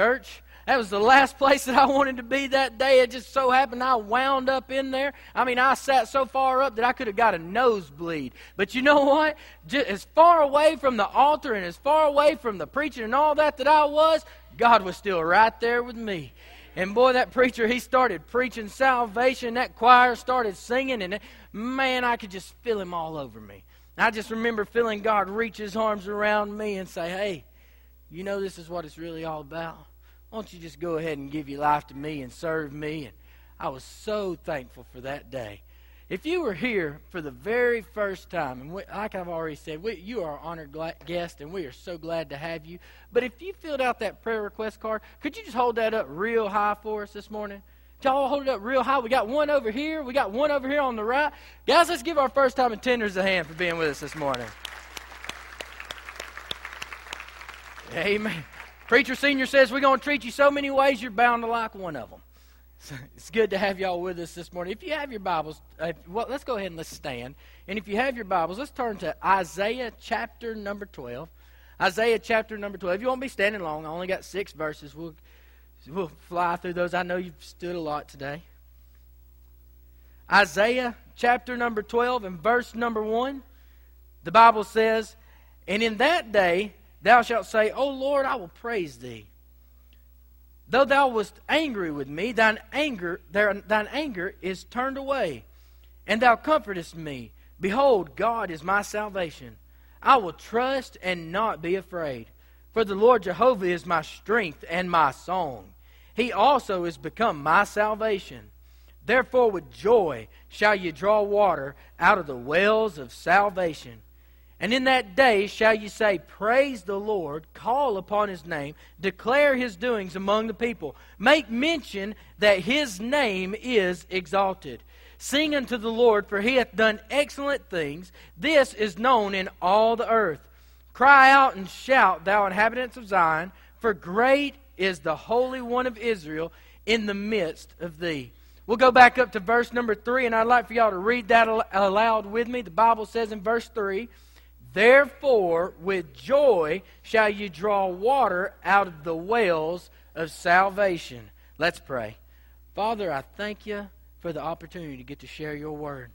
church. That was the last place that I wanted to be that day. It just so happened I wound up in there. I mean, I sat so far up that I could have got a nosebleed. But you know what? Just as far away from the altar and as far away from the preaching and all that that I was, God was still right there with me. And boy, that preacher, he started preaching salvation. That choir started singing, and man, I could just feel him all over me. I just remember feeling God reach his arms around me and say, Hey, you know this is what it's really all about. Why don't you just go ahead and give your life to me and serve me? And I was so thankful for that day. If you were here for the very first time, and we, like I've already said, we, you are an honored guest, and we are so glad to have you. But if you filled out that prayer request card, could you just hold that up real high for us this morning? Y'all hold it up real high. We got one over here. We got one over here on the right. Guys, let's give our first time attenders a hand for being with us this morning. Amen. Preacher Senior says we're going to treat you so many ways, you're bound to like one of them. it's good to have y'all with us this morning. If you have your Bibles, uh, well, let's go ahead and let's stand. And if you have your Bibles, let's turn to Isaiah chapter number 12. Isaiah chapter number 12. You won't be standing long. I only got six verses. We'll, we'll fly through those. I know you've stood a lot today. Isaiah chapter number 12 and verse number 1. The Bible says, And in that day thou shalt say, O Lord, I will praise thee. Though thou wast angry with me, thine anger, thine anger is turned away, and thou comfortest me. Behold, God is my salvation. I will trust and not be afraid. For the Lord Jehovah is my strength and my song. He also is become my salvation. Therefore, with joy shall ye draw water out of the wells of salvation. And in that day shall you say, Praise the Lord, call upon his name, declare his doings among the people, make mention that his name is exalted. Sing unto the Lord, for he hath done excellent things. This is known in all the earth. Cry out and shout, thou inhabitants of Zion, for great is the Holy One of Israel in the midst of thee. We'll go back up to verse number 3, and I'd like for y'all to read that aloud with me. The Bible says in verse 3 Therefore, with joy shall you draw water out of the wells of salvation. Let's pray. Father, I thank you for the opportunity to get to share your word.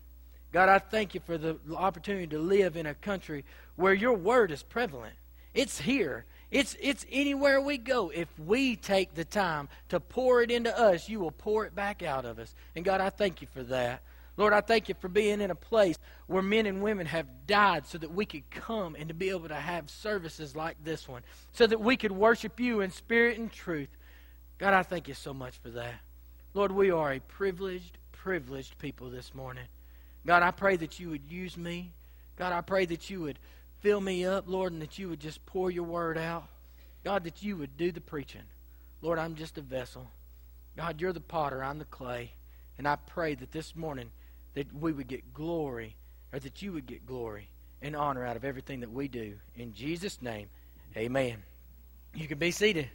God, I thank you for the opportunity to live in a country where your word is prevalent. It's here. It's, it's anywhere we go. If we take the time to pour it into us, you will pour it back out of us. And God, I thank you for that. Lord, I thank you for being in a place where men and women have died so that we could come and to be able to have services like this one, so that we could worship you in spirit and truth. God, I thank you so much for that. Lord, we are a privileged, privileged people this morning. God, I pray that you would use me. God, I pray that you would fill me up, Lord, and that you would just pour your word out. God, that you would do the preaching. Lord, I'm just a vessel. God, you're the potter, I'm the clay. And I pray that this morning that we would get glory, or that you would get glory and honor out of everything that we do. In Jesus' name, amen. You can be seated.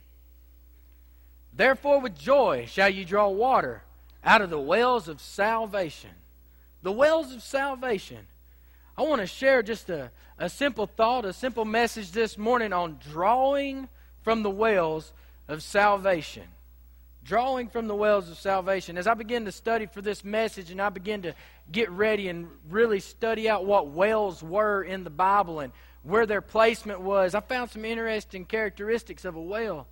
Therefore, with joy shall you draw water out of the wells of salvation. The wells of salvation. I want to share just a, a simple thought, a simple message this morning on drawing from the wells of salvation drawing from the wells of salvation. As I begin to study for this message and I begin to get ready and really study out what wells were in the Bible and where their placement was, I found some interesting characteristics of a well.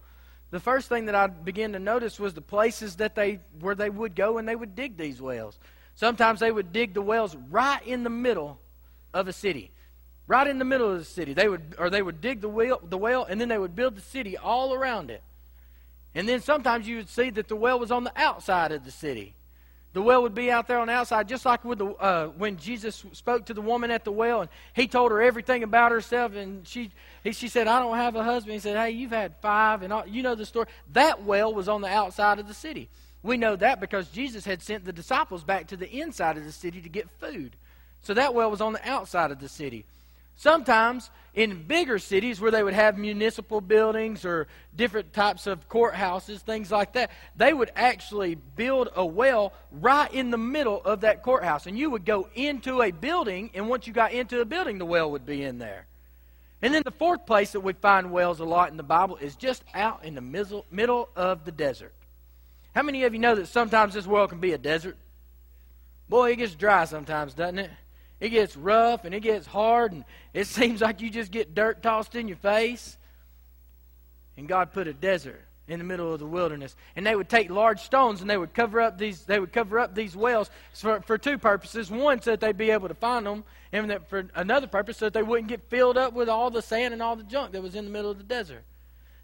The first thing that I began to notice was the places that they where they would go and they would dig these wells. Sometimes they would dig the wells right in the middle of a city. Right in the middle of the city. They would or they would dig the well, the well and then they would build the city all around it. And then sometimes you would see that the well was on the outside of the city. The well would be out there on the outside, just like the, uh, when Jesus spoke to the woman at the well, and he told her everything about herself, and she he, she said, "I don't have a husband." He said, "Hey, you've had five, and all, you know the story." That well was on the outside of the city. We know that because Jesus had sent the disciples back to the inside of the city to get food. So that well was on the outside of the city. Sometimes in bigger cities where they would have municipal buildings or different types of courthouses, things like that, they would actually build a well right in the middle of that courthouse. And you would go into a building, and once you got into a building, the well would be in there. And then the fourth place that we find wells a lot in the Bible is just out in the middle, of the desert. How many of you know that sometimes this world can be a desert? Boy, it gets dry sometimes, doesn't it? It gets rough and it gets hard, and it seems like you just get dirt tossed in your face. And God put a desert in the middle of the wilderness. And they would take large stones and they would cover up these they would cover up these wells for, for two purposes. One so that they'd be able to find them, and that for another purpose so that they wouldn't get filled up with all the sand and all the junk that was in the middle of the desert.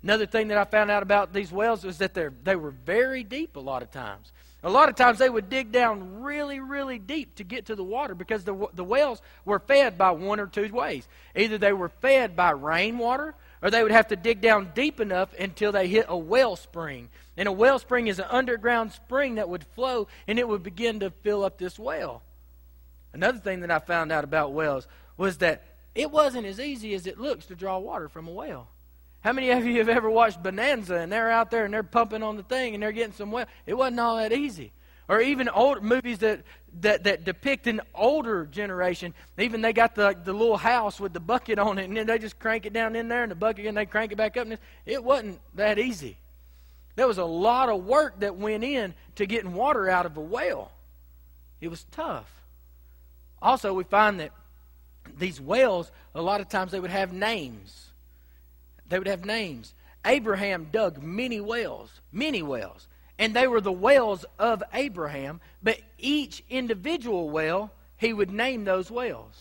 Another thing that I found out about these wells was that they they were very deep a lot of times. A lot of times they would dig down really, really deep to get to the water because the, the wells were fed by one or two ways. Either they were fed by rainwater or they would have to dig down deep enough until they hit a well spring. And a well spring is an underground spring that would flow and it would begin to fill up this well. Another thing that I found out about wells was that it wasn't as easy as it looks to draw water from a well. How many of you have ever watched Bonanza and they're out there and they're pumping on the thing and they're getting some well? It wasn't all that easy or even old movies that, that, that depict an older generation. Even they got the, the little house with the bucket on it, and then they just crank it down in there, and the bucket, and they crank it back up. And it wasn't that easy. There was a lot of work that went in to getting water out of a well. It was tough. Also, we find that these wells, a lot of times, they would have names. They would have names. Abraham dug many wells, many wells and they were the wells of Abraham, but each individual well, he would name those wells.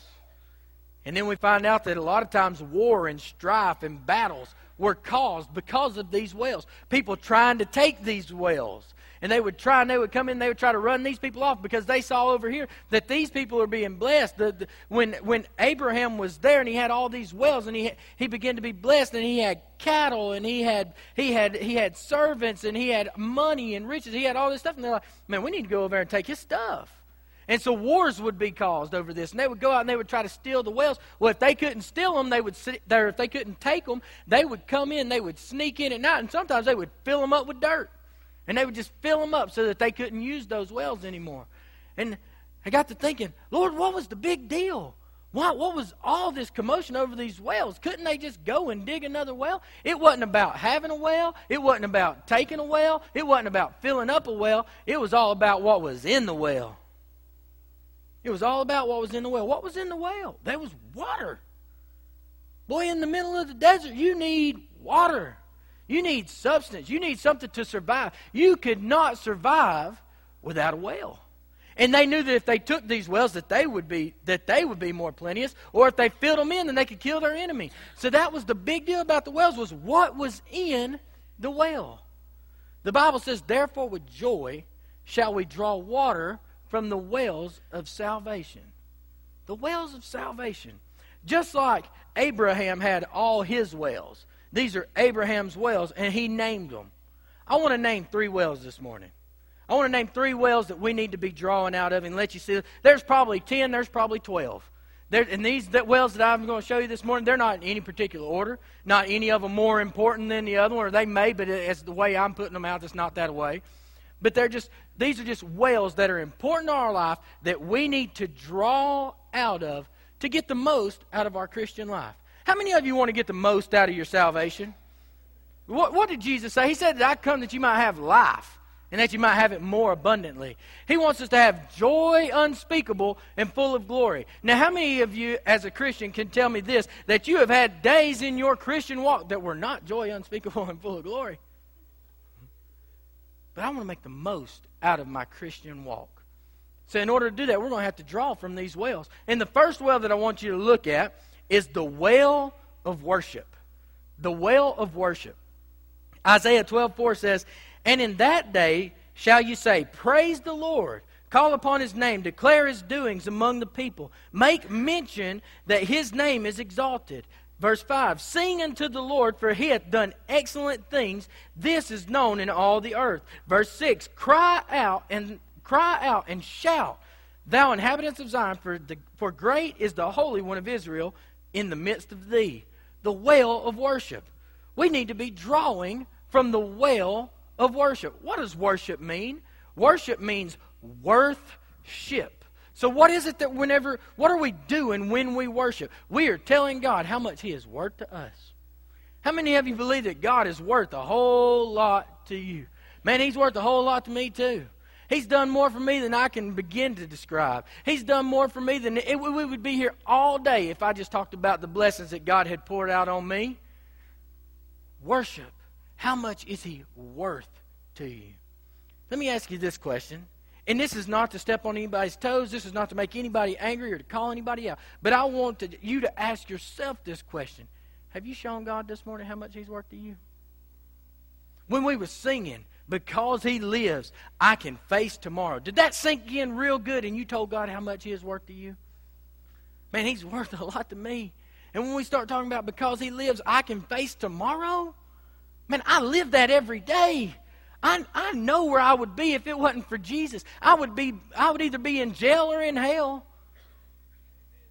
And then we find out that a lot of times war and strife and battles were caused because of these wells. People trying to take these wells and they would try and they would come in, and they would try to run these people off because they saw over here that these people are being blessed. The, the, when, when Abraham was there and he had all these wells and he, he began to be blessed and he had cattle and he had, he, had, he had servants and he had money and riches, he had all this stuff. And they're like, man, we need to go over there and take his stuff. And so wars would be caused over this, and they would go out and they would try to steal the wells. Well, if they couldn't steal them, they would sit there. If they couldn't take them, they would come in. They would sneak in at night, and sometimes they would fill them up with dirt. And they would just fill them up so that they couldn't use those wells anymore. And I got to thinking, Lord, what was the big deal? What, what was all this commotion over these wells? Couldn't they just go and dig another well? It wasn't about having a well. It wasn't about taking a well. It wasn't about filling up a well. It was all about what was in the well. It was all about what was in the well. What was in the well? There was water. Boy, in the middle of the desert, you need water. You need substance. You need something to survive. You could not survive without a well. And they knew that if they took these wells that they would be that they would be more plenteous, or if they filled them in, then they could kill their enemy. So that was the big deal about the wells was what was in the well. The Bible says, Therefore with joy shall we draw water from the wells of salvation. The wells of salvation. Just like Abraham had all his wells. These are Abraham's wells, and he named them. I want to name three wells this morning. I want to name three wells that we need to be drawing out of and let you see. There's probably 10, there's probably 12. There, and these wells that I'm going to show you this morning, they're not in any particular order. Not any of them more important than the other one, or they may, but it's the way I'm putting them out, it's not that way. But they're just, these are just wells that are important to our life that we need to draw out of to get the most out of our Christian life. How many of you want to get the most out of your salvation? What, what did Jesus say? He said I come that you might have life and that you might have it more abundantly. He wants us to have joy unspeakable and full of glory. Now, how many of you, as a Christian, can tell me this that you have had days in your Christian walk that were not joy unspeakable and full of glory? But I want to make the most out of my Christian walk. So, in order to do that, we're going to have to draw from these wells. And the first well that I want you to look at is the well of worship. The well of worship. Isaiah 12 4 says, And in that day shall you say, Praise the Lord. Call upon his name, declare his doings among the people. Make mention that his name is exalted. Verse 5 Sing unto the Lord, for he hath done excellent things. This is known in all the earth. Verse 6 Cry out and cry out and shout, thou inhabitants of Zion, for, the, for great is the Holy One of Israel in the midst of thee, the well of worship. We need to be drawing from the well of worship. What does worship mean? Worship means worth ship. So, what is it that whenever, what are we doing when we worship? We are telling God how much He is worth to us. How many of you believe that God is worth a whole lot to you? Man, He's worth a whole lot to me, too. He's done more for me than I can begin to describe. He's done more for me than it, we would be here all day if I just talked about the blessings that God had poured out on me. Worship. How much is He worth to you? Let me ask you this question. And this is not to step on anybody's toes. This is not to make anybody angry or to call anybody out. But I want to, you to ask yourself this question Have you shown God this morning how much He's worth to you? When we were singing, because he lives, I can face tomorrow. Did that sink in real good and you told God how much he is worth to you? Man, he's worth a lot to me. And when we start talking about because he lives, I can face tomorrow, man, I live that every day. I, I know where I would be if it wasn't for Jesus. I would be I would either be in jail or in hell.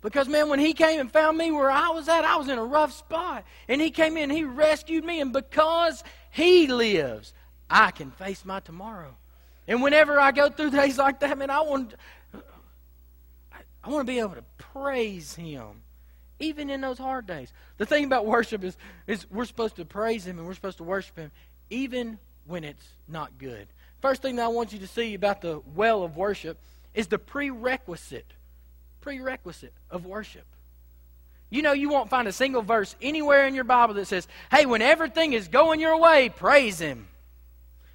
Because man, when he came and found me where I was at, I was in a rough spot. And he came in, he rescued me, and because he lives, I can face my tomorrow. And whenever I go through days like that, man, I want, I want to be able to praise Him, even in those hard days. The thing about worship is, is we're supposed to praise Him and we're supposed to worship Him, even when it's not good. First thing that I want you to see about the well of worship is the prerequisite, prerequisite of worship. You know, you won't find a single verse anywhere in your Bible that says, hey, when everything is going your way, praise Him.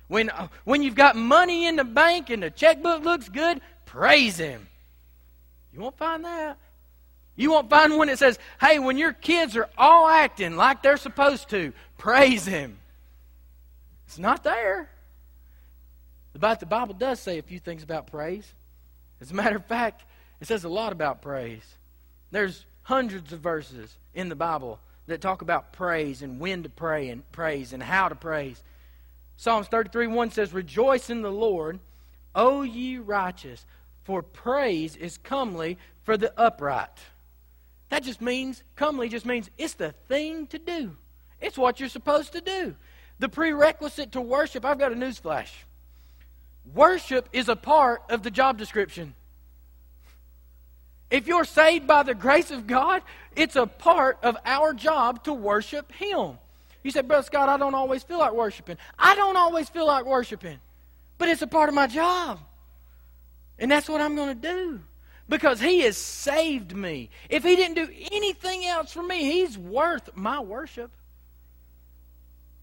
When, uh, when you've got money in the bank and the checkbook looks good, praise Him. You won't find that. You won't find one that says, hey, when your kids are all acting like they're supposed to, praise Him. It's not there. But the Bible does say a few things about praise. As a matter of fact, it says a lot about praise. There's hundreds of verses in the Bible that talk about praise and when to pray and praise and how to praise. Psalms 33 1 says, Rejoice in the Lord, O ye righteous, for praise is comely for the upright. That just means, comely just means it's the thing to do. It's what you're supposed to do. The prerequisite to worship, I've got a newsflash. Worship is a part of the job description. If you're saved by the grace of God, it's a part of our job to worship Him. You say, Brother Scott, I don't always feel like worshiping. I don't always feel like worshiping, but it's a part of my job. And that's what I'm going to do because He has saved me. If He didn't do anything else for me, He's worth my worship.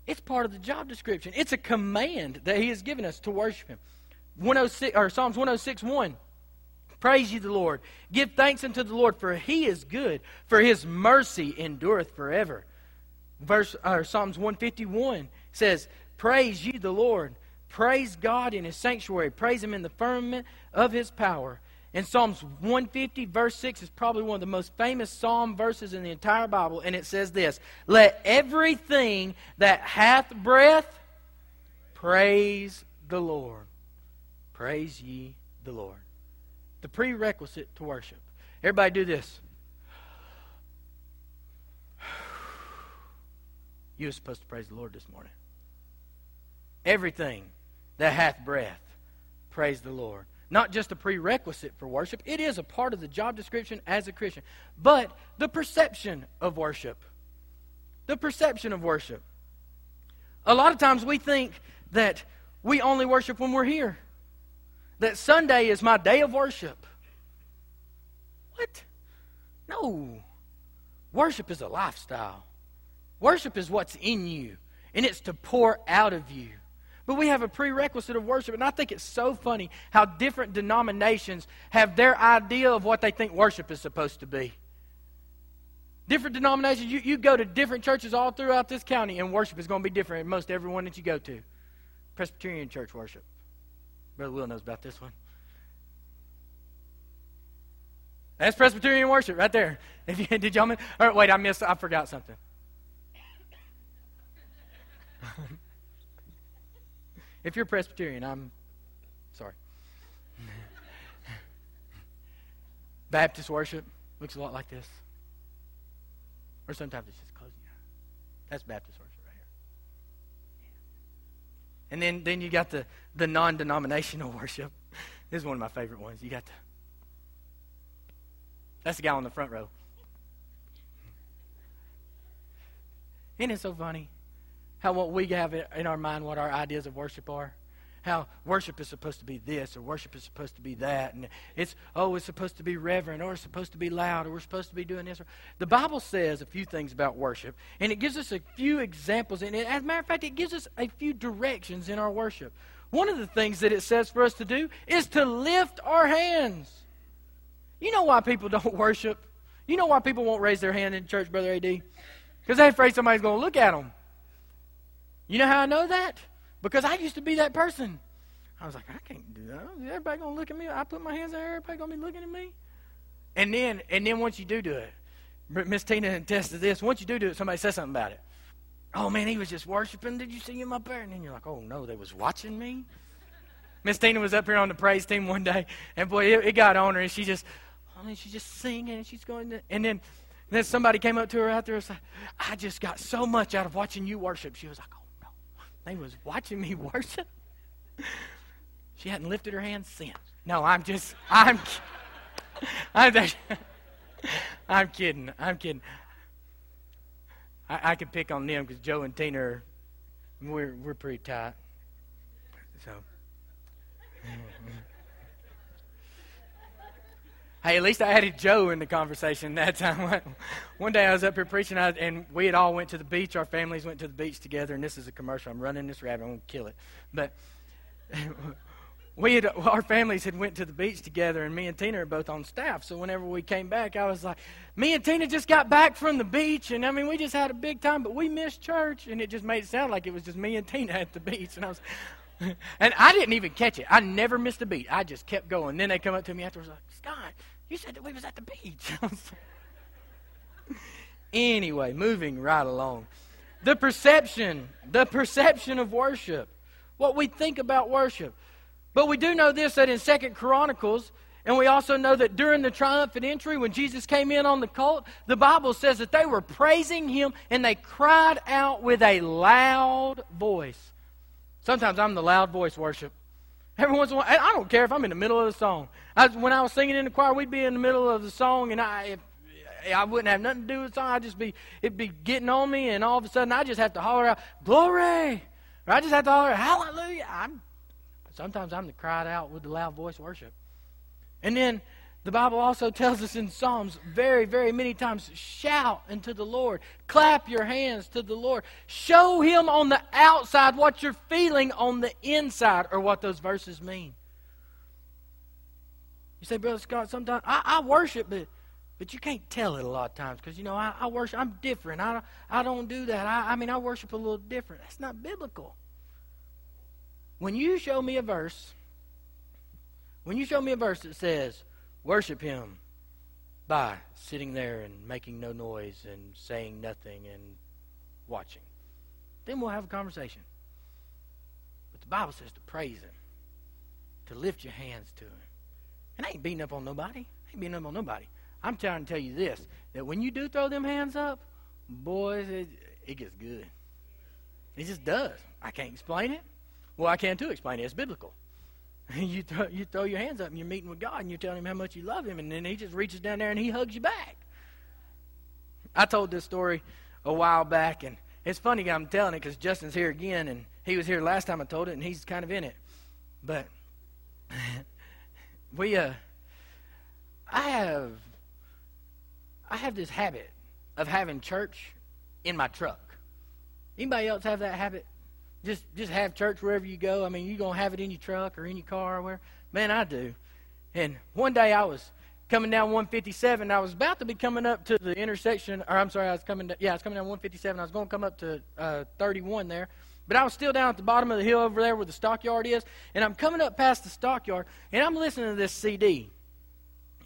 It's part of the job description. It's a command that He has given us to worship Him. 106 or Psalms 106 1. Praise ye the Lord. Give thanks unto the Lord, for he is good, for his mercy endureth forever. Verse or Psalms 151 says, Praise ye the Lord. Praise God in his sanctuary. Praise him in the firmament of his power. And Psalms 150, verse 6 is probably one of the most famous psalm verses in the entire Bible. And it says this Let everything that hath breath praise the Lord. Praise ye the Lord. The prerequisite to worship. Everybody do this. You are supposed to praise the Lord this morning. Everything that hath breath, praise the Lord. Not just a prerequisite for worship, it is a part of the job description as a Christian. But the perception of worship. The perception of worship. A lot of times we think that we only worship when we're here, that Sunday is my day of worship. What? No. Worship is a lifestyle. Worship is what's in you, and it's to pour out of you. But we have a prerequisite of worship, and I think it's so funny how different denominations have their idea of what they think worship is supposed to be. Different denominations, you, you go to different churches all throughout this county, and worship is going to be different in most everyone that you go to. Presbyterian church worship. Brother Will knows about this one. That's Presbyterian worship right there. If you, did y'all? Or wait, I missed. I forgot something. If you're Presbyterian, I'm sorry. Baptist worship looks a lot like this. Or sometimes it's just closing your eyes. That's Baptist worship right here. And then, then you got the, the non denominational worship. This is one of my favorite ones. You got the That's the guy on the front row. Isn't it so funny how what we have in our mind, what our ideas of worship are? How worship is supposed to be this or worship is supposed to be that. And it's, oh, it's supposed to be reverent or it's supposed to be loud or we're supposed to be doing this. The Bible says a few things about worship and it gives us a few examples. And as a matter of fact, it gives us a few directions in our worship. One of the things that it says for us to do is to lift our hands. You know why people don't worship? You know why people won't raise their hand in church, Brother AD? Because they're afraid somebody's going to look at them. You know how I know that? Because I used to be that person. I was like, I can't do that. Everybody to look at me. I put my hands there. Everybody to be looking at me. And then, and then once you do do it, Miss Tina attested this. Once you do do it, somebody says something about it. Oh man, he was just worshiping. Did you see him up there? And then you're like, oh no, they was watching me. Miss Tina was up here on the praise team one day, and boy, it, it got on her, and she just, I mean, she's just singing, and she's going, to, and then and then somebody came up to her out there and said, I just got so much out of watching you worship. She was like, oh. They was watching me worship. She hadn't lifted her hands since. No, I'm just, I'm, I'm, I'm kidding. I'm kidding. I, I could pick on them because Joe and Tina are, we're, we're pretty tight. So. Hey, at least I added Joe in the conversation that time. One day I was up here preaching, and we had all went to the beach. Our families went to the beach together, and this is a commercial. I'm running this rabbit. I'm going to kill it. But we had, our families had went to the beach together, and me and Tina are both on staff. So whenever we came back, I was like, me and Tina just got back from the beach, and I mean, we just had a big time, but we missed church, and it just made it sound like it was just me and Tina at the beach. And I was, and I didn't even catch it. I never missed a beat. I just kept going. Then they come up to me afterwards, like, Scott, you said that we was at the beach. anyway, moving right along. The perception, the perception of worship. What we think about worship. But we do know this that in Second Chronicles, and we also know that during the triumphant entry, when Jesus came in on the colt, the Bible says that they were praising him and they cried out with a loud voice. Sometimes I'm the loud voice worship. Every once in a while, I don't care if I'm in the middle of the song. I, when I was singing in the choir, we'd be in the middle of the song, and I, if, I wouldn't have nothing to do with the song. I'd just be, it'd be getting on me, and all of a sudden, I just have to holler out, "Glory!" Or I just have to holler, out, "Hallelujah!" I'm, sometimes I'm the cried out with the loud voice worship, and then the Bible also tells us in Psalms very, very many times shout unto the Lord, clap your hands to the Lord, show Him on the outside what you're feeling on the inside, or what those verses mean. You say, Brother Scott, sometimes I, I worship, but but you can't tell it a lot of times because you know I, I, worship. I'm different. I I don't do that. I, I mean I worship a little different. That's not biblical. When you show me a verse, when you show me a verse that says worship Him by sitting there and making no noise and saying nothing and watching. Then we'll have a conversation. But the Bible says to praise Him, to lift your hands to Him. And I ain't beating up on nobody. I ain't beating up on nobody. I'm trying to tell you this that when you do throw them hands up, boys, it, it gets good. It just does. I can't explain it. Well, I can too explain it. It's biblical. you throw, you throw your hands up and you're meeting with God and you're telling him how much you love him, and then he just reaches down there and he hugs you back. I told this story a while back, and it's funny I'm telling it because Justin's here again, and he was here last time I told it, and he's kind of in it. But we, uh, I have, I have this habit of having church in my truck. Anybody else have that habit? Just just have church wherever you go. I mean, you gonna have it in your truck or in your car or where? Man, I do. And one day I was coming down 157. I was about to be coming up to the intersection, or I'm sorry, I was coming. yeah, I was coming down 157. I was going to come up to uh, 31 there, but I was still down at the bottom of the hill over there where the stockyard is, and I'm coming up past the stockyard, and I'm listening to this CD.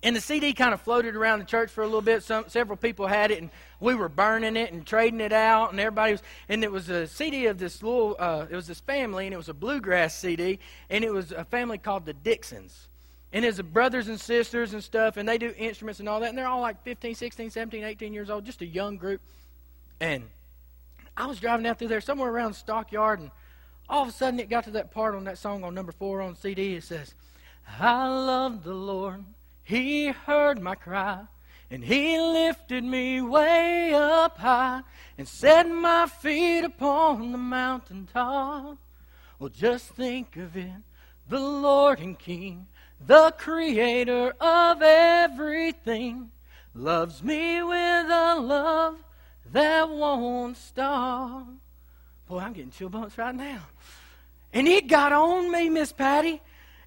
And the CD kind of floated around the church for a little bit. Some several people had it, and we were burning it and trading it out, and everybody was. And it was a CD of this little. Uh, it was this family, and it was a bluegrass CD, and it was a family called the Dixons. And it's brothers and sisters and stuff, and they do instruments and all that, and they're all like 15, 16, 17, 18 years old, just a young group. And I was driving out through there somewhere around Stockyard, and all of a sudden it got to that part on that song on number four on CD. It says, "I love the Lord." He heard my cry. and He lifted me way up high and set my feet upon the mountain top. Well, just think of it the Lord and King, the Creator of everything, loves me with a love that won't stop. Boy, I'm getting chill bumps right now. And it got on me, Miss Patty,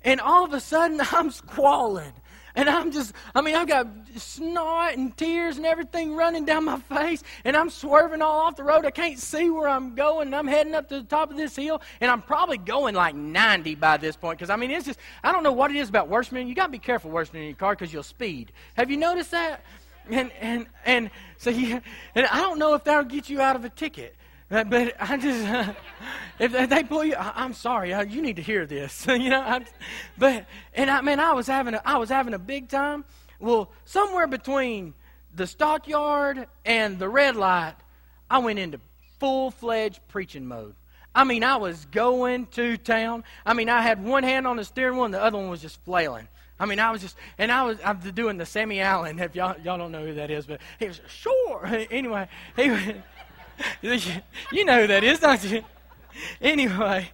and all of a sudden I'm squalling. And I'm just, I mean, I've got snot and tears and everything running down my face, and I'm swerving all off the road. I can't see where I'm going, and I'm heading up to the top of this hill, and I'm probably going like 90 by this point. Because, I mean, it's just, I don't know what it is about worshiping. You got to be careful worshiping in your car because you'll speed. Have you noticed that? And, and, and so, you, and I don't know if that'll get you out of a ticket. But, I just, if they pull you, I, am sorry. You need to hear this. you know, I'm, but and I mean, I was having a, I was having a big time. Well, somewhere between the stockyard and the red light, I went into full fledged preaching mode. I mean, I was going to town. I mean, I had one hand on the steering wheel and the other one was just flailing. I mean, I was just, and I was, I'm doing the Sammy Allen. If y'all, y'all don't know who that is, but he was sure. Anyway, he, you know who that is, don't you? Anyway,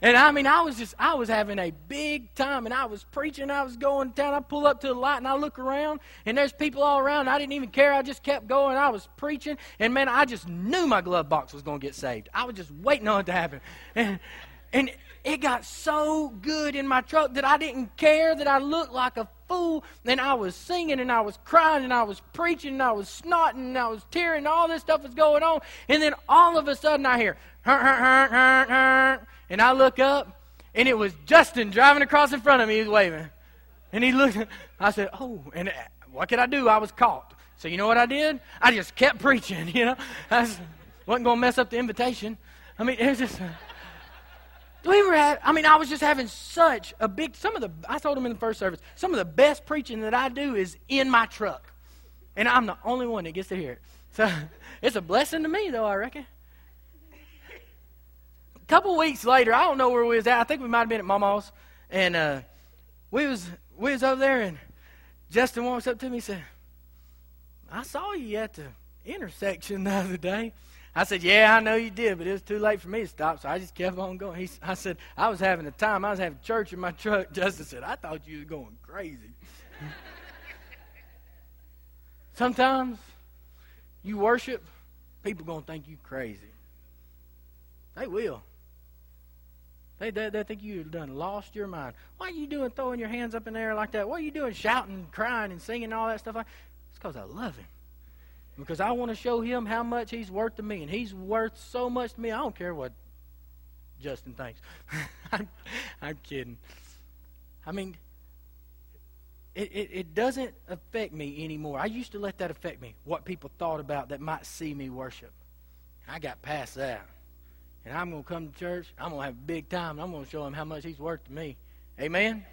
and I mean, I was just, I was having a big time, and I was preaching. I was going down. I pull up to the light, and I look around, and there's people all around. I didn't even care. I just kept going. I was preaching, and man, I just knew my glove box was going to get saved. I was just waiting on it to happen, and and it got so good in my truck that I didn't care that I looked like a fool. And I was singing and I was crying and I was preaching and I was snotting and I was tearing. And all this stuff was going on. And then all of a sudden I hear, hurt, hurt, hurt. And I look up and it was Justin driving across in front of me. He was waving. And he looked. I said, oh, and uh, what could I do? I was caught. So you know what I did? I just kept preaching, you know. I wasn't going to mess up the invitation. I mean, it was just... We were at, I mean, I was just having such a big, some of the, I told them in the first service, some of the best preaching that I do is in my truck. And I'm the only one that gets to hear it. So it's a blessing to me, though, I reckon. A couple weeks later, I don't know where we was at. I think we might have been at Mama's. And uh, we was we was over there, and Justin walks up to me and said, I saw you at the intersection the other day. I said, Yeah, I know you did, but it was too late for me to stop, so I just kept on going. He, I said, I was having a time. I was having church in my truck. Justin said, I thought you were going crazy. Sometimes you worship, people going to think you crazy. They will. They, they, they think you've done lost your mind. Why are you doing throwing your hands up in the air like that? What are you doing shouting, crying, and singing and all that stuff? It's because I love him because I want to show him how much he's worth to me, and he's worth so much to me. I don't care what Justin thinks. I'm, I'm, kidding. I mean, it, it, it, doesn't affect me anymore. I used to let that affect me, what people thought about that might see me worship. I got past that. And I'm going to come to church. I'm going to have a big time. I'm going to show him how much he's worth to me. Amen?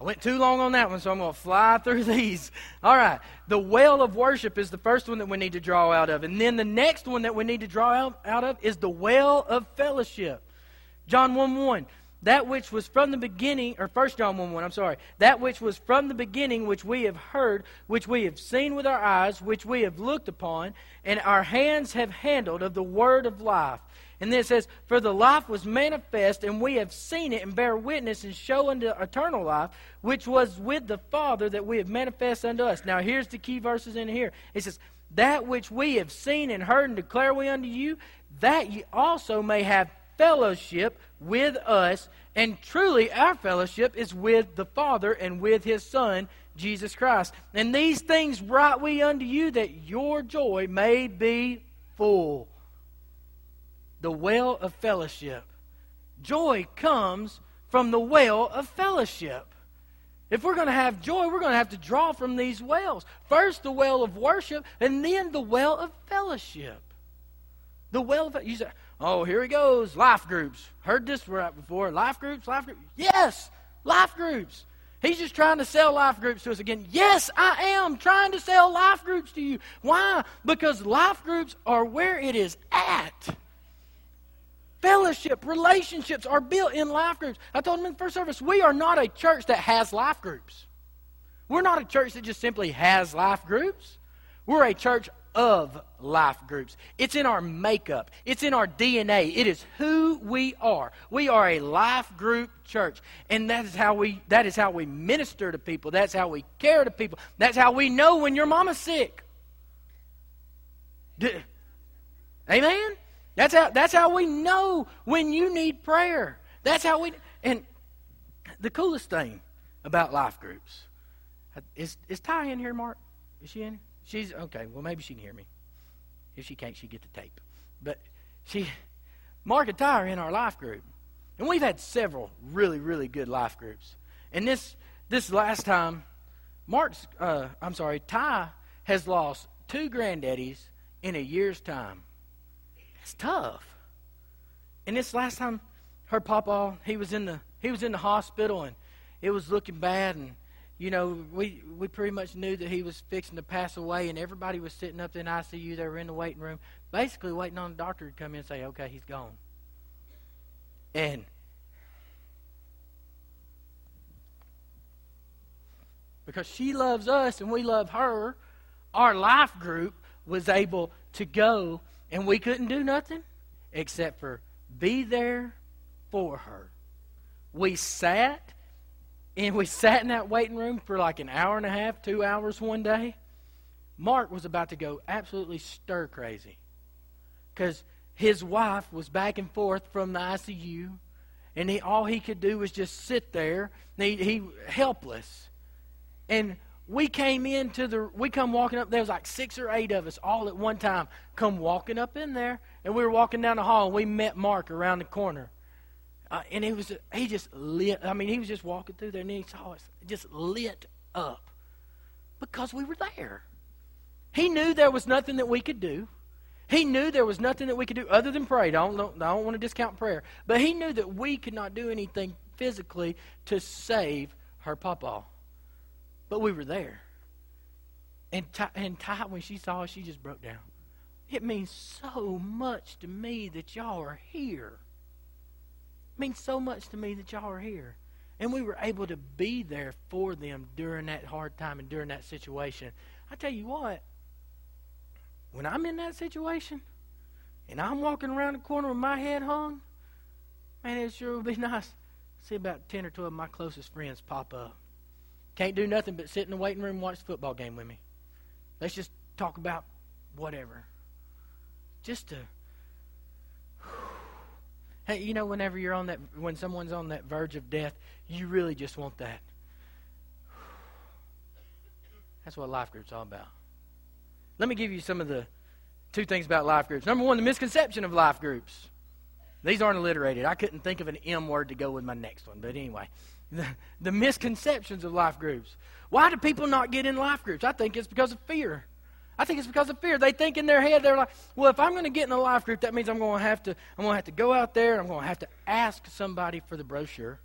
I went too long on that one, so I'm going to fly through these. All right. The well of worship is the first one that we need to draw out of. And then the next one that we need to draw out, out of is the well of fellowship. John 1 1. That which was from the beginning, or 1 John 1 1, I'm sorry. That which was from the beginning, which we have heard, which we have seen with our eyes, which we have looked upon, and our hands have handled of the word of life. And then it says, For the life was manifest, and we have seen it, and bear witness, and show unto eternal life, which was with the Father that we have manifest unto us. Now, here's the key verses in here. It says, That which we have seen and heard and declare we unto you, that ye also may have fellowship with us. And truly, our fellowship is with the Father and with his Son, Jesus Christ. And these things write we unto you, that your joy may be full the well of fellowship. Joy comes from the well of fellowship. If we're going to have joy, we're going to have to draw from these wells. First, the well of worship, and then the well of fellowship. The well of you say, oh, here he goes, life groups. Heard this right before. Life groups, life groups. Yes, life groups. He's just trying to sell life groups to us again. Yes, I am trying to sell life groups to you. Why? Because life groups are where it is at. Fellowship, relationships are built in life groups. I told them in the first service, we are not a church that has life groups. We're not a church that just simply has life groups. We're a church of life groups. It's in our makeup, it's in our DNA. It is who we are. We are a life group church. And that is how we that is how we minister to people. That's how we care to people. That's how we know when your mama's sick. Amen? That's how that's how we know when you need prayer. That's how we and the coolest thing about life groups is is Ty in here, Mark? Is she in? She's okay. Well, maybe she can hear me. If she can't, she get the tape. But she, Mark and Ty are in our life group, and we've had several really, really good life groups. And this this last time, Mark's, uh, I'm sorry, Ty has lost two granddaddies in a year's time. It's tough. And this last time, her papa, he was in the he was in the hospital, and it was looking bad, and you know, we we pretty much knew that he was fixing to pass away, and everybody was sitting up in ICU. They were in the waiting room, basically waiting on the doctor to come in and say, "Okay, he's gone." And because she loves us and we love her, our life group was able to go, and we couldn't do nothing except for be there for her. We sat and we sat in that waiting room for like an hour and a half, two hours one day. Mark was about to go absolutely stir crazy because his wife was back and forth from the ICU, and he, all he could do was just sit there. He, he helpless, and we came into the we come walking up there was like six or eight of us all at one time come walking up in there and we were walking down the hall and we met mark around the corner uh, and he was he just lit. I mean, he was just walking through there and he saw us just lit up because we were there. He knew there was nothing that we could do. He knew there was nothing that we could do other than pray. I don't, I don't want to discount prayer. But he knew that we could not do anything physically to save her papa. But we were there. And Ty, and Ty, when she saw us, she just broke down. It means so much to me that y'all are here means so much to me that y'all are here. And we were able to be there for them during that hard time and during that situation. I tell you what, when I'm in that situation and I'm walking around the corner with my head hung, man, it sure would be nice to see about 10 or 12 of my closest friends pop up. Can't do nothing but sit in the waiting room and watch the football game with me. Let's just talk about whatever. Just to Hey, you know, whenever you're on that, when someone's on that verge of death, you really just want that. That's what life group's are all about. Let me give you some of the two things about life groups. Number one, the misconception of life groups. These aren't alliterated. I couldn't think of an M word to go with my next one. But anyway, the, the misconceptions of life groups. Why do people not get in life groups? I think it's because of fear. I think it's because of fear. They think in their head, they're like, well, if I'm going to get in a life group, that means I'm going to have to, I'm going to have to go out there I'm going to have to ask somebody for the brochure.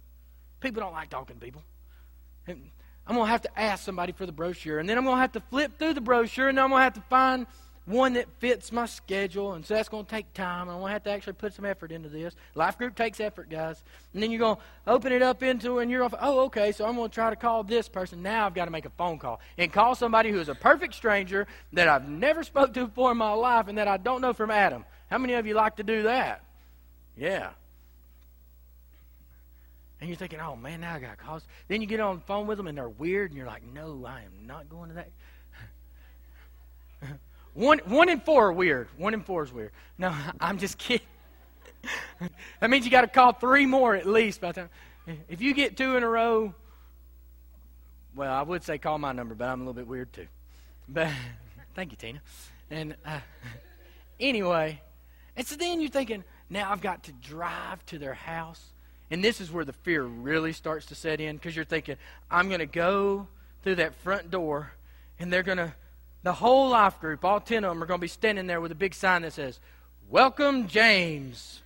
People don't like talking to people. And I'm going to have to ask somebody for the brochure. And then I'm going to have to flip through the brochure and I'm going to have to find one that fits my schedule, and so that's going to take time. I'm going to have to actually put some effort into this. Life group takes effort, guys. And then you're going to open it up into, and you're off. Oh, okay. So I'm going to try to call this person. Now I've got to make a phone call and call somebody who is a perfect stranger that I've never spoke to before in my life, and that I don't know from Adam. How many of you like to do that? Yeah. And you're thinking, oh man, now I got calls. Then you get on the phone with them, and they're weird, and you're like, no, I am not going to that. One, one in four are weird. One in four is weird. No, I'm just kidding. that means you got to call three more at least by the time. If you get two in a row, well, I would say call my number, but I'm a little bit weird too. But thank you, Tina. And uh, anyway, and so then you're thinking, now I've got to drive to their house. And this is where the fear really starts to set in because you're thinking, I'm going to go through that front door and they're going to the whole life group, all 10 of them, are going to be standing there with a big sign that says, Welcome, James.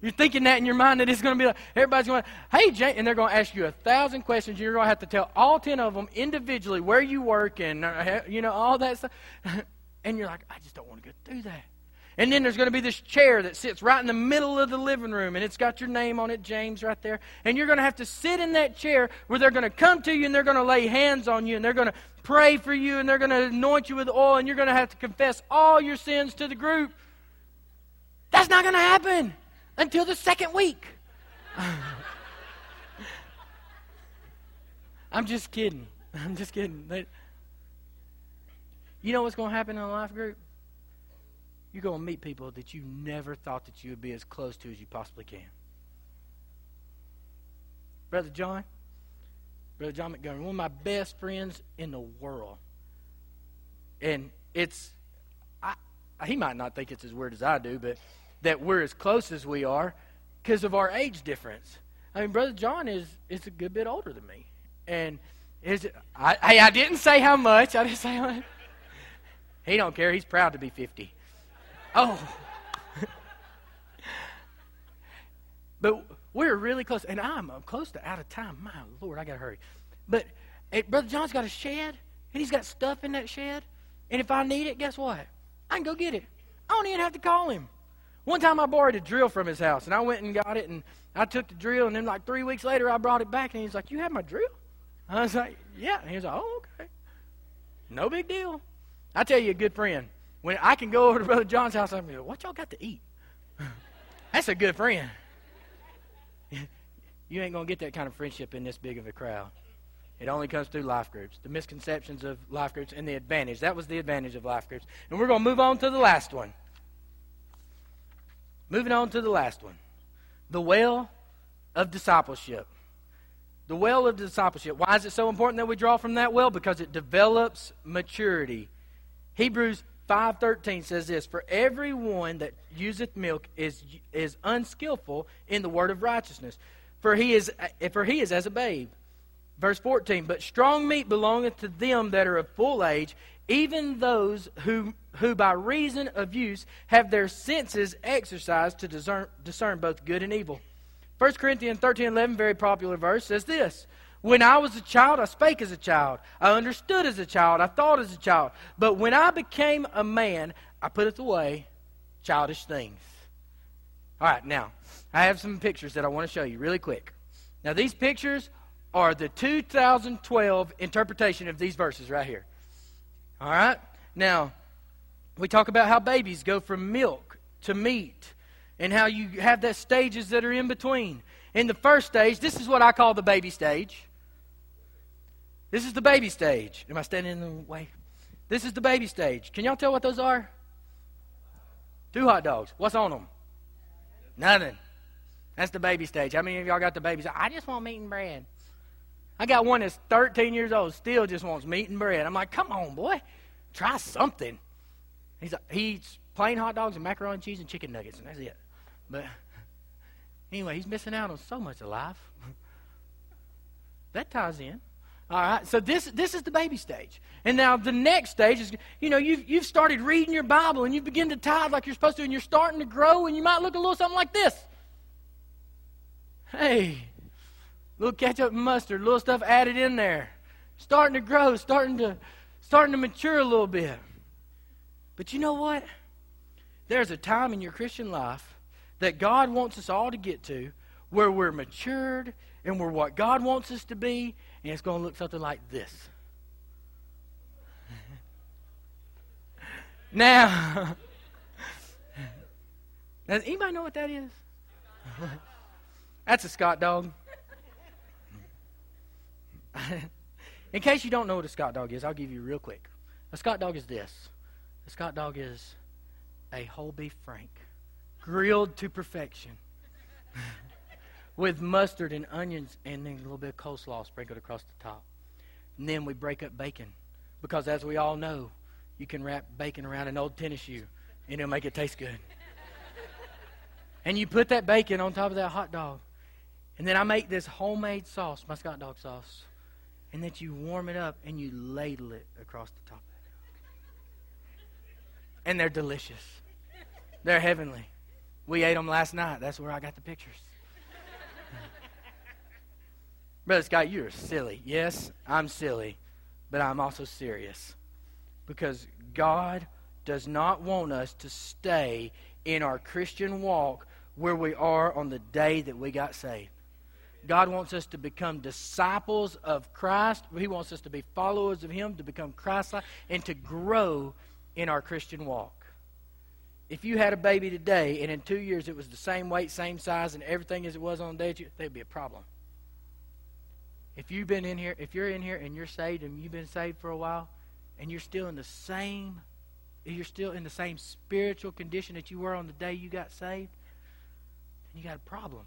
You're thinking that in your mind that it's going to be like, everybody's going, hey, James, and they're going to ask you a thousand questions. You're going to have to tell all 10 of them individually where you work and, uh, you know, all that stuff. and you're like, I just don't want to go through that. And then there's going to be this chair that sits right in the middle of the living room, and it's got your name on it, James, right there. And you're going to have to sit in that chair where they're going to come to you and they're going to lay hands on you and they're going to pray for you and they're going to anoint you with oil and you're going to have to confess all your sins to the group. That's not going to happen until the second week. I'm just kidding. I'm just kidding. You know what's going to happen in a life group? You're going to meet people that you never thought that you would be as close to as you possibly can. Brother John, Brother John Montgomery, one of my best friends in the world. And it's, I, he might not think it's as weird as I do, but that we're as close as we are because of our age difference. I mean, Brother John is, is a good bit older than me. And is I, I, I didn't say how much. I didn't say how much. He don't care. He's proud to be 50. Oh. but we're really close. And I'm uh, close to out of time. My Lord, I got to hurry. But hey, Brother John's got a shed, and he's got stuff in that shed. And if I need it, guess what? I can go get it. I don't even have to call him. One time I borrowed a drill from his house, and I went and got it, and I took the drill, and then like three weeks later, I brought it back, and he's like, You have my drill? I was like, Yeah. And he was like, Oh, okay. No big deal. I tell you, a good friend. When I can go over to Brother John's house, I'm like, what y'all got to eat? That's a good friend. you ain't going to get that kind of friendship in this big of a crowd. It only comes through life groups. The misconceptions of life groups and the advantage. That was the advantage of life groups. And we're going to move on to the last one. Moving on to the last one. The well of discipleship. The well of discipleship. Why is it so important that we draw from that well? Because it develops maturity. Hebrews 5.13 says this, For everyone that useth milk is, is unskillful in the word of righteousness, for he, is, for he is as a babe. Verse 14, But strong meat belongeth to them that are of full age, even those who, who by reason of use have their senses exercised to discern, discern both good and evil. 1 Corinthians 13 11, very popular verse, says this when I was a child, I spake as a child. I understood as a child. I thought as a child. But when I became a man, I putteth away childish things. All right, now, I have some pictures that I want to show you really quick. Now, these pictures are the 2012 interpretation of these verses right here. All right? Now, we talk about how babies go from milk to meat and how you have that stages that are in between. In the first stage, this is what I call the baby stage. This is the baby stage. Am I standing in the way? This is the baby stage. Can y'all tell what those are? Two hot dogs. What's on them? Nothing. That's the baby stage. How many of y'all got the babies? I just want meat and bread. I got one that's 13 years old, still just wants meat and bread. I'm like, come on, boy, try something. He's like, he eats plain hot dogs and macaroni and cheese and chicken nuggets, and that's it. But anyway, he's missing out on so much of life. that ties in. All right, so this, this is the baby stage. And now the next stage is, you know, you've, you've started reading your Bible and you begin to tithe like you're supposed to, and you're starting to grow, and you might look a little something like this. Hey, little ketchup and mustard, little stuff added in there. Starting to grow, starting to, starting to mature a little bit. But you know what? There's a time in your Christian life that God wants us all to get to where we're matured and we're what God wants us to be, and it's going to look something like this. now, does anybody know what that is? That's a Scott dog. In case you don't know what a Scott dog is, I'll give you real quick. A Scott dog is this. A Scott dog is a whole beef frank, grilled to perfection with mustard and onions and then a little bit of coleslaw sprinkled across the top. And then we break up bacon. Because as we all know, you can wrap bacon around an old tennis shoe and it'll make it taste good. and you put that bacon on top of that hot dog. And then I make this homemade sauce, my Scott dog sauce. And then you warm it up and you ladle it across the top. And they're delicious. They're heavenly. We ate them last night. That's where I got the pictures. Brother Scott, you're silly. Yes, I'm silly, but I'm also serious. Because God does not want us to stay in our Christian walk where we are on the day that we got saved. God wants us to become disciples of Christ. He wants us to be followers of Him, to become Christ like, and to grow in our Christian walk. If you had a baby today and in two years it was the same weight, same size, and everything as it was on the day, there'd be a problem. If you've been in here, if you're in here and you're saved and you've been saved for a while, and you're still in the same, you're still in the same spiritual condition that you were on the day you got saved, then you got a problem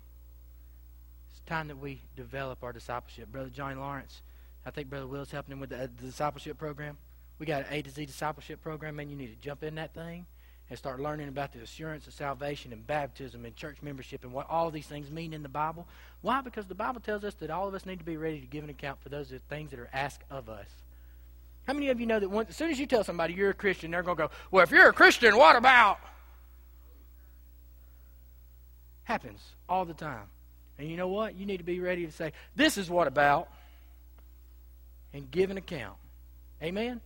It's time that we develop our discipleship. Brother Johnny Lawrence, I think Brother Will's helping him with the, uh, the discipleship program. We got an A to Z discipleship program, and you need to jump in that thing and start learning about the assurance of salvation and baptism and church membership and what all these things mean in the Bible. Why? Because the Bible tells us that all of us need to be ready to give an account for those things that are asked of us. How many of you know that when, as soon as you tell somebody you're a Christian, they're going to go, Well, if you're a Christian, what about? Happens all the time. And you know what? You need to be ready to say, This is what about, and give an account. Amen?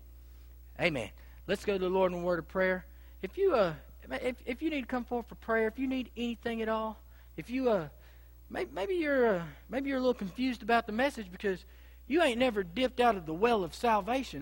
Amen. Let's go to the Lord in a word of prayer. If you uh if, if you need to come forward for prayer, if you need anything at all, if you uh maybe, maybe you're uh, maybe you're a little confused about the message because you ain't never dipped out of the well of salvation.